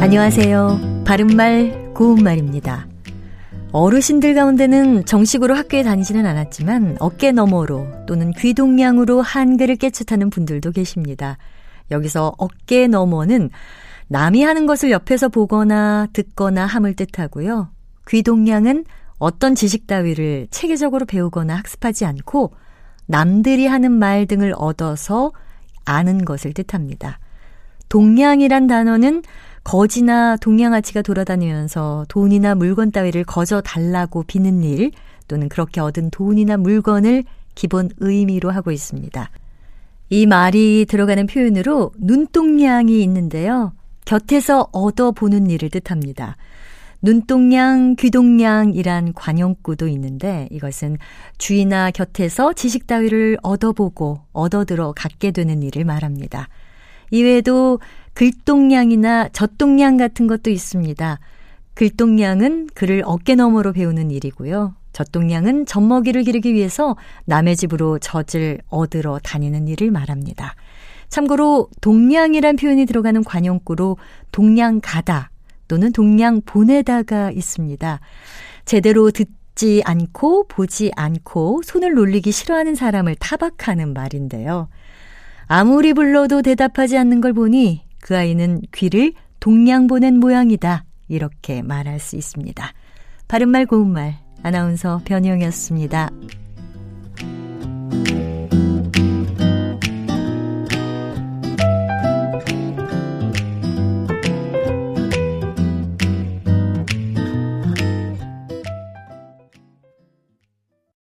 안녕하세요. 바른말, 고운말입니다. 어르신들 가운데는 정식으로 학교에 다니지는 않았지만 어깨 너머로 또는 귀동냥으로 한글을 깨끗하는 분들도 계십니다. 여기서 어깨 너머는 남이 하는 것을 옆에서 보거나 듣거나 함을 뜻하고요. 귀동냥은 어떤 지식 따위를 체계적으로 배우거나 학습하지 않고 남들이 하는 말 등을 얻어서 아는 것을 뜻합니다. 동냥이란 단어는 거지나 동양아치가 돌아다니면서 돈이나 물건 따위를 거저 달라고 비는 일 또는 그렇게 얻은 돈이나 물건을 기본 의미로 하고 있습니다. 이 말이 들어가는 표현으로 눈동냥이 있는데요. 곁에서 얻어보는 일을 뜻합니다. 눈동냥, 귀동냥이란 관용구도 있는데 이것은 주위나 곁에서 지식 따위를 얻어보고 얻어들어 갖게 되는 일을 말합니다. 이외에도 글동냥이나 젖동냥 같은 것도 있습니다. 글동냥은 글을 어깨 너머로 배우는 일이고요. 젖동냥은 젖먹이를 기르기 위해서 남의 집으로 젖을 얻으러 다니는 일을 말합니다. 참고로 동냥이란 표현이 들어가는 관용구로 동냥가다 또는 동냥 보내다가 있습니다. 제대로 듣지 않고 보지 않고 손을 놀리기 싫어하는 사람을 타박하는 말인데요. 아무리 불러도 대답하지 않는 걸 보니 그 아이는 귀를 동양 보낸 모양이다. 이렇게 말할 수 있습니다. 바른말 고운말 아나운서 변희영이었습니다.